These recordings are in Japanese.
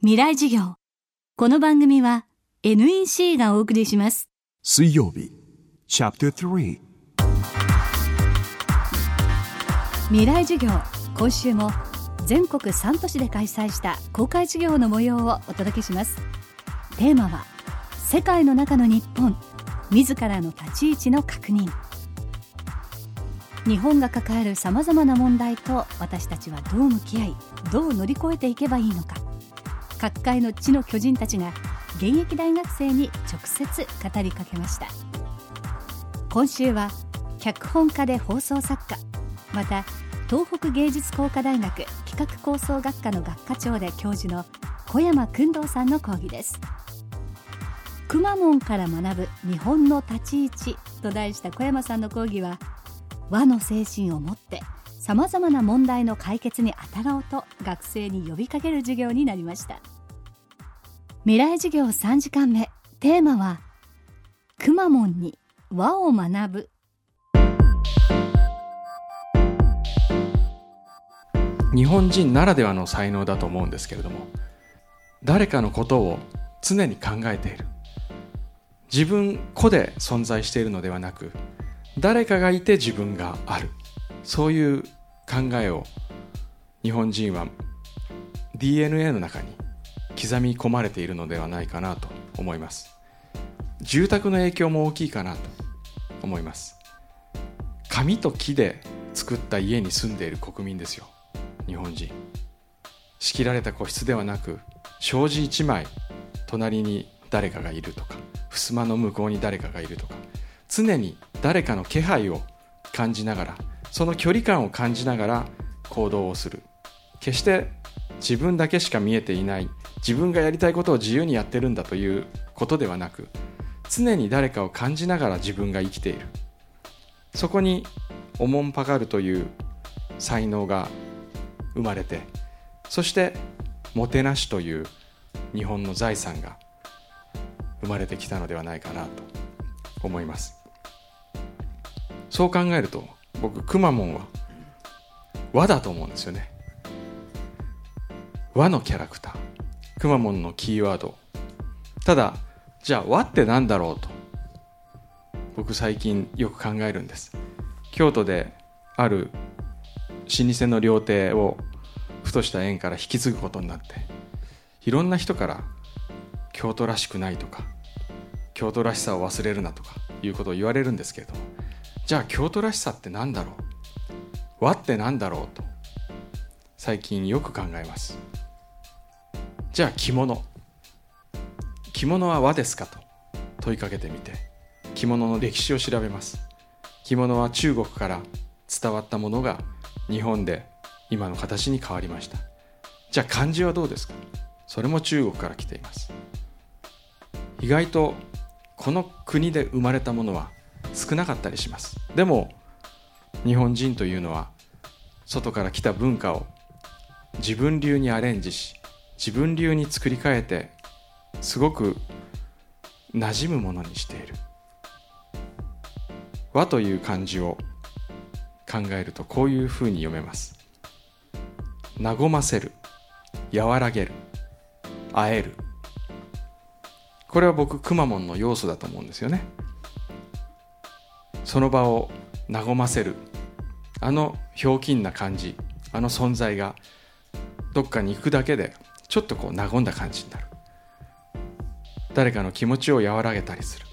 未来授業。この番組は NEC がお送りします。水曜日。チャプター3未来授業今週も全国3都市で開催した公開授業の模様をお届けします。テーマは世界の中の日本。自らの立ち位置の確認。日本が抱えるさまざまな問題と私たちはどう向き合いどう乗り越えていけばいいのか各界の地の巨人たちが現役大学生に直接語りかけました。今週は脚本家で放送作家また東北芸術工科大学企画構想学科の学科長で教授の小山君堂さんの講義です。くまモンから学ぶ日本の立ち位置と題した小山さんの講義は和の精神を持ってさまざまな問題の解決に当たろうと学生に呼びかける授業になりました。未来授業3時間目。テーマはくまモンに和を学ぶ。日本人ならではの才能だと思うんですけれども誰かのことを常に考えている。自分個で存在しているのではなく誰かがいて自分がある。そういう考えを日本人は DNA の中に刻み込まれているのではないかなと思います住宅の影響も大きいかなと思います。紙と木で作った家に住んでいる国民ですよ。日本人。仕切られた個室ではなく障子一枚隣に誰かがいるとか襖の向こうに誰かがいるとか。常に誰かの気配を感じながらその距離感を感じながら行動をする。決して自分だけしか見えていない。自分がやりたいことを自由にやってるんだということではなく常に誰かを感じながら自分が生きている。そこにおもんぱかるという才能が生まれてそしてもてなしという日本の財産が生まれてきたのではないかなと思います。そう考えると僕くまモンは和だと思うんですよね。和のキャラクター。くまモンのキーワード。ただじゃあ和って何だろうと僕最近よく考えるんです。京都である老舗の料亭をふとした縁から引き継ぐことになっていろんな人から京都らしくないとか京都らしさを忘れるなとかいうことを言われるんですけれどじゃあ京都らしさって何だろう？和って何だろうと。最近よく考えます。じゃあ着物。着物は和ですかと。問いかけてみて。着物の歴史を調べます。着物は中国から伝わったものが日本で今の形に変わりました。じゃあ漢字はどうですか？それも中国から来ています。意外とこの国で生まれたものは少なかったりします。でも日本人というのは外から来た文化を自分流にアレンジし自分流に作り変えてすごく馴染むものにしている。和という漢字を考えるとこういうふうに読めます。和ませる和らげる会える。これは僕くまモンの要素だと思うんですよね。その場を和ませる。あのひょうきんな感じ。あの存在がどっかに行くだけでちょっとこう和んだ感じになる。誰かの気持ちを和らげたりする。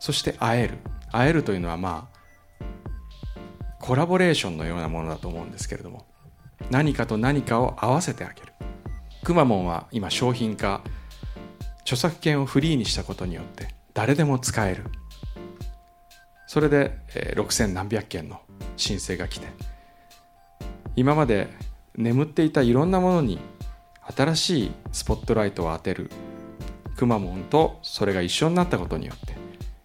そして会える。会えるというのはまあコラボレーションのようなものだと思うんですけれども何かと何かを合わせてあげる。くまモンは今商品化著作権をフリーにしたことによって誰でも使える。それで、えー、6000何百件の申請が来て今まで眠っていたいろんなものに新しいスポットライトを当てるくまモンとそれが一緒になったことによって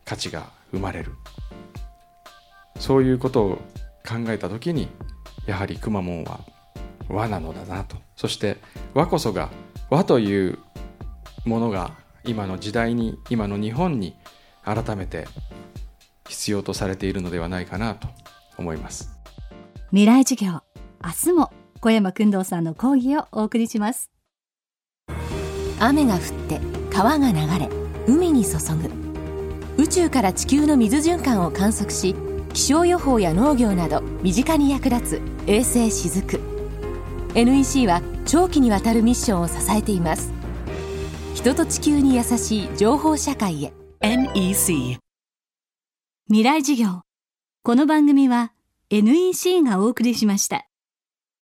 価値が生まれる。そういうことを考えた時にやはりくまモンは和なのだなと。そして和こそが和というものが今の時代に今の日本に改めて必要とされているのではないかなと思います。未来授業明日も小山君堂さんの講義をお送りします。雨が降って川が流れ海に注ぐ。宇宙から地球の水循環を観測し気象予報や農業など身近に役立つ衛星しずく。NEC は長期にわたるミッションを支えています。人と地球に優しい情報社会へ。NEC 未来事業。この番組は NEC がお送りしました。